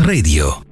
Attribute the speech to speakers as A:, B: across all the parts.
A: Radio.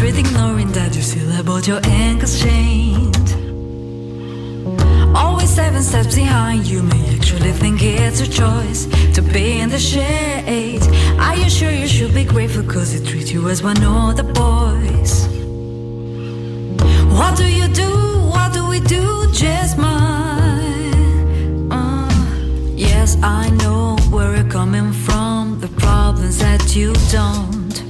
B: Street, ignoring that you still have both your ankles chained. Always seven steps behind you, may actually think it's a choice to be in the shade. Are you sure you should be grateful cause they treat you as one of the boys? What do you do? What do we do? Just mine. Uh, yes, I know where you're coming from, the problems that you don't.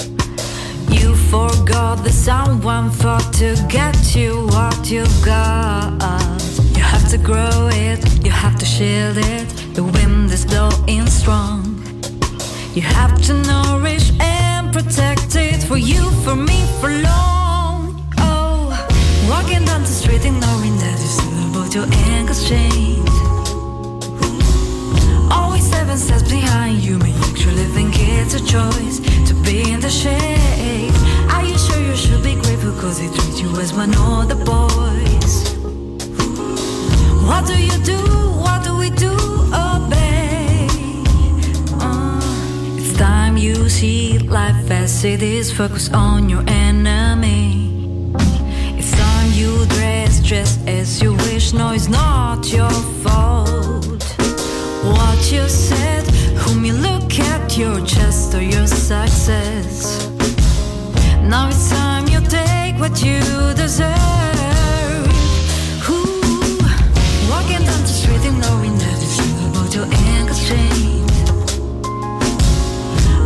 B: You forgot that someone fought to get you what you've got. You have to grow it, you have to shield it. The wind is blowing strong. You have to nourish and protect it for you, for me, for long. Oh, walking down the street, ignoring that you still both your ankles chained. Always seven steps behind you, may actually think it's a choice to be in the shade. Are you sure you should be grateful cause they treat you as one of the boys? What do you do? What do we do? Obey. Uh, it's time you see life as it is, focus on your enemy. It's time you dress just as you wish, no, it's not your fault. What you said, whom you look at, your chest or your success. Now it's time you take what you deserve. Walking down the street, ignoring that it's all about your ankles chained.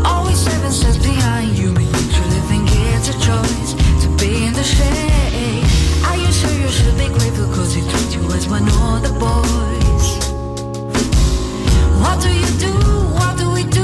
B: Always seven steps behind you, may actually think it's a choice to be in the shade. Are you sure you should be grateful cause he treat you as one of the boys? What do you do? What do we do?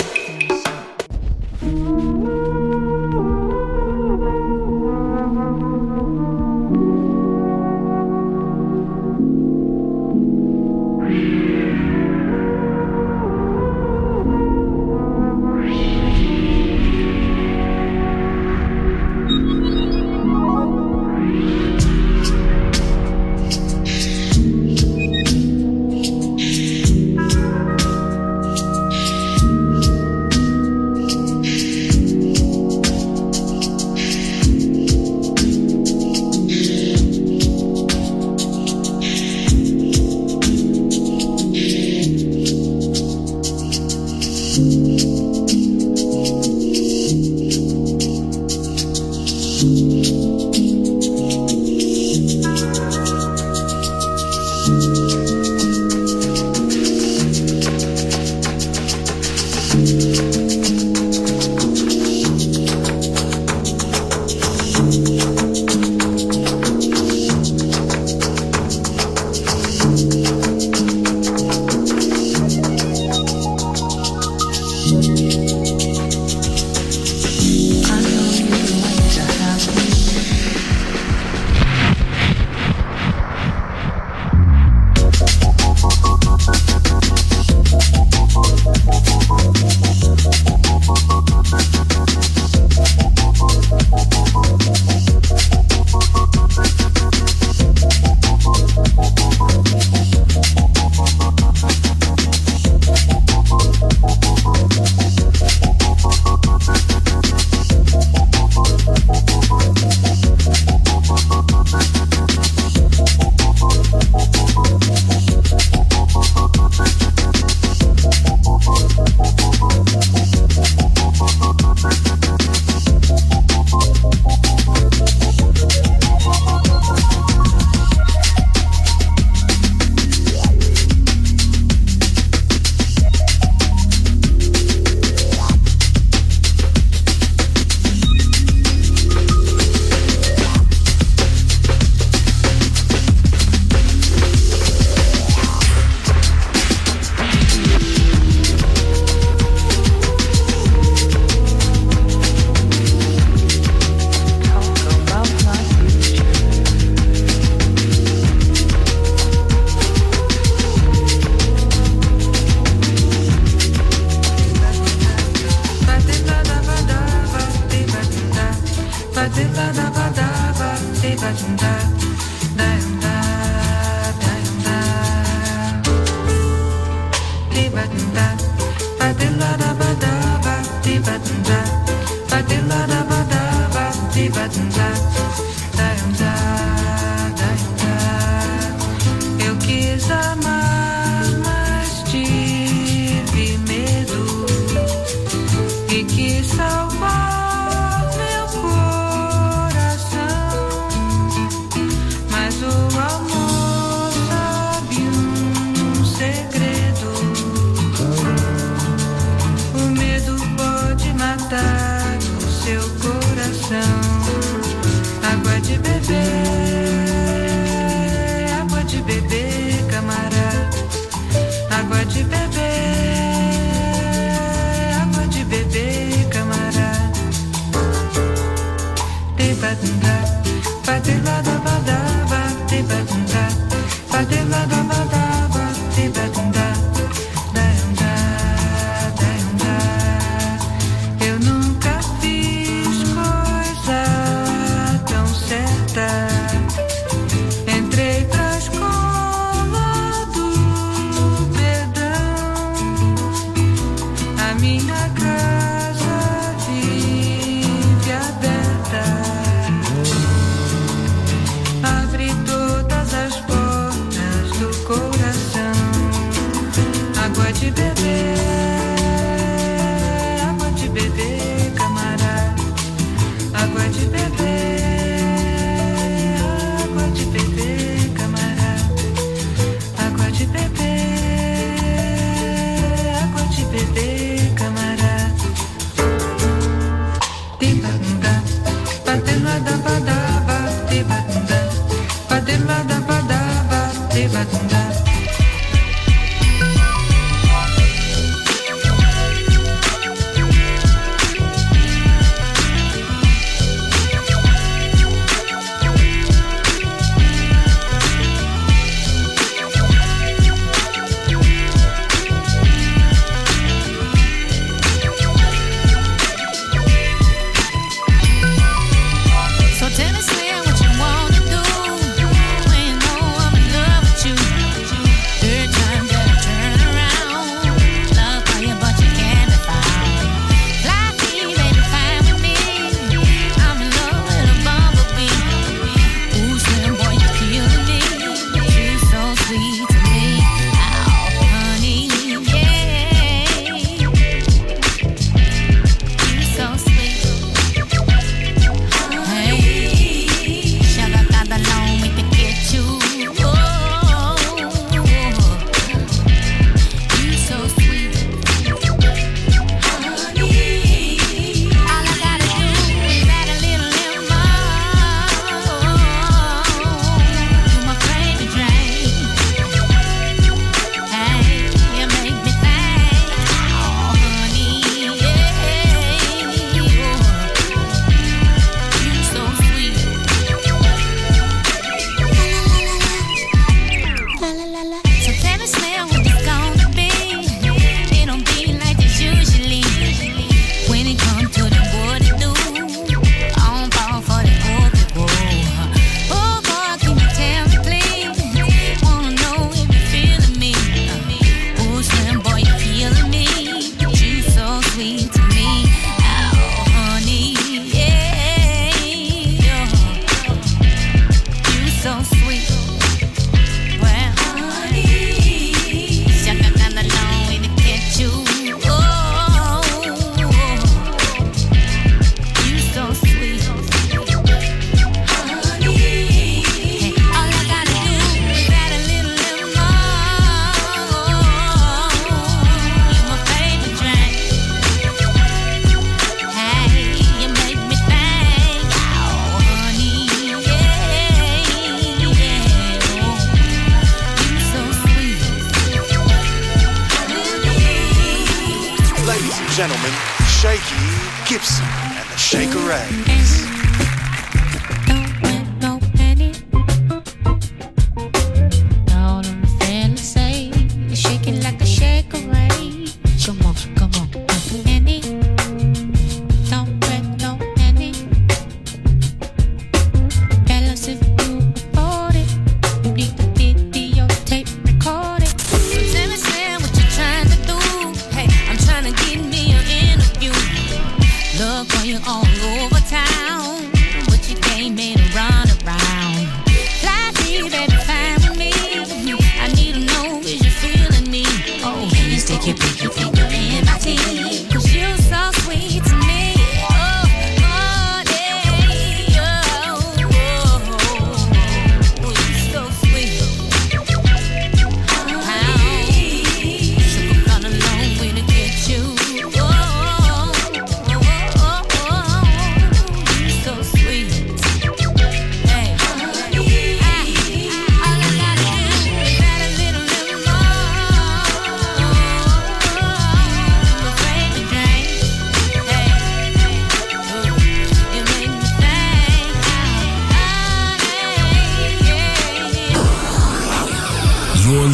C: De beber,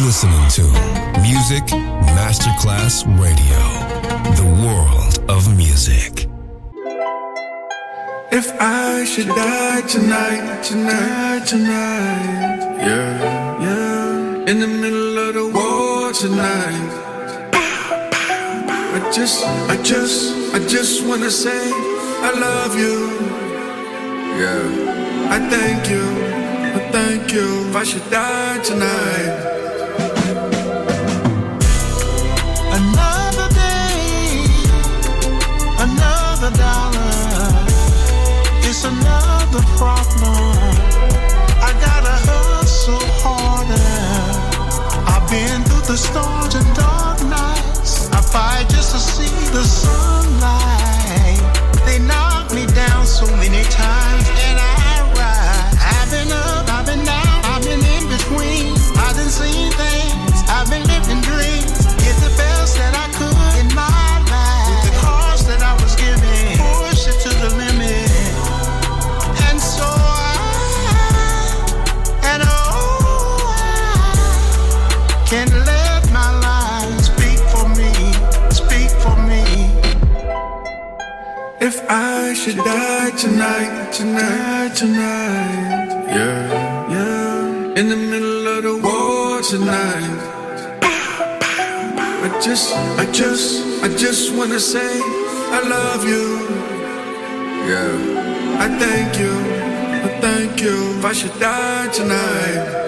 D: to
A: Music Masterclass Radio, the world of music.
E: If I should die tonight, tonight, tonight, yeah, yeah, in the middle of the war tonight, I just, I just, I just wanna say I love you, yeah, I thank you, I thank you. If I should die tonight.
F: It's another problem. I gotta hustle harder. I've been through the storms and dark nights. I fight just to see the sunlight. They knock me down so many times, and I rise. I've been up, I've been down, I've been in between. I've been seeing things, I
E: should die tonight, tonight, tonight, yeah, yeah, in the middle of the war tonight, I just, I just, I just wanna say I love you, yeah, I thank you, I thank you. If I should die tonight.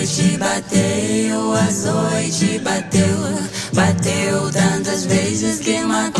C: noite bateu, a noite bateu, bateu tantas vezes que matou.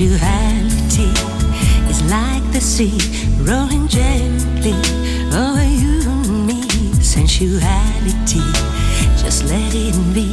G: Sensuality is like the sea rolling gently over you and me. Sensuality, just let it be.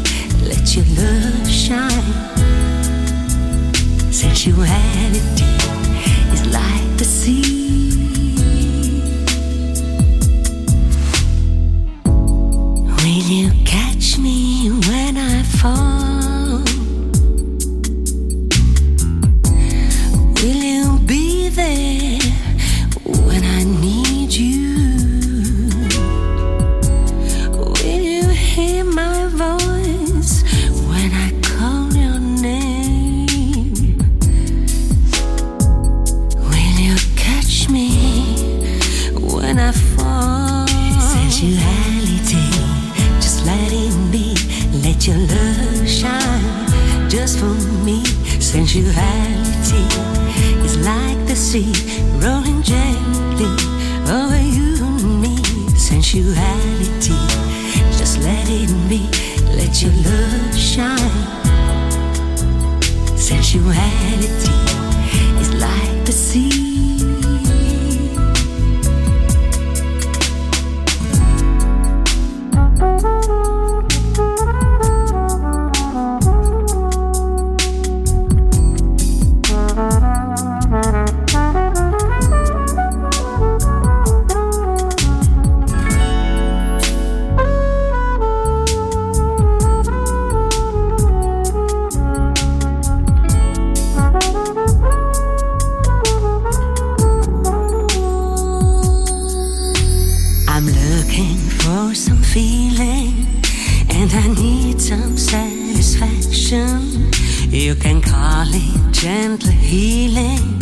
G: Satisfaction. You can call it gentle healing.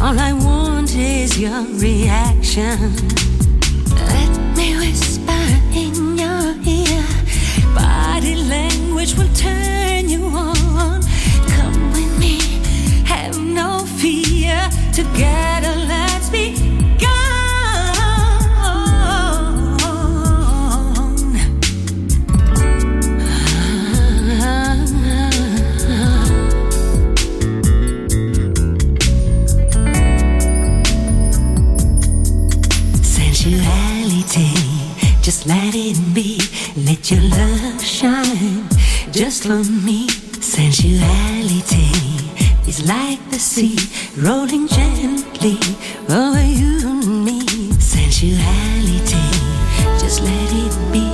G: All I want is your reaction. Let me whisper in your ear. Body language will turn you on. Come with me, have no fear. Together, let's be just let. Let your love shine just for me. Sensuality is like the sea rolling gently over you and me. Sensuality, just let it be.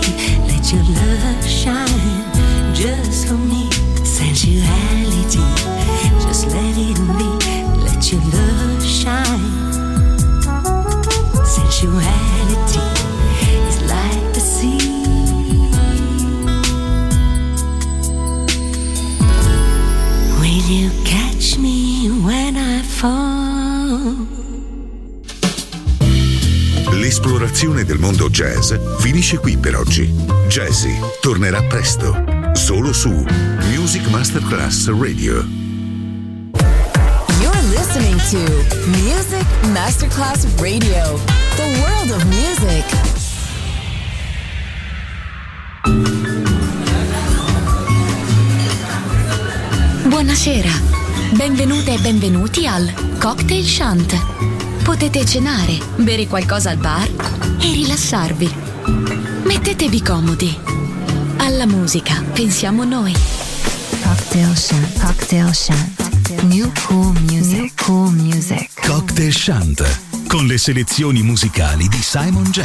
G: Let your love shine
H: L'esplorazione del mondo jazz finisce qui per oggi. Jazzy tornerà presto, solo su Music Masterclass Radio.
I: You're listening to Music Masterclass Radio, the world of music.
J: Buonasera, benvenute e benvenuti al Cocktail Shant. Potete cenare, bere qualcosa al bar e rilassarvi. Mettetevi comodi. Alla musica pensiamo noi.
K: Cocktail Shant. Cocktail Shant. New cool music. New cool music.
L: Cocktail Shant con le selezioni musicali di Simon J.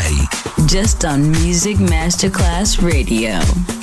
M: Just on Music Masterclass Radio.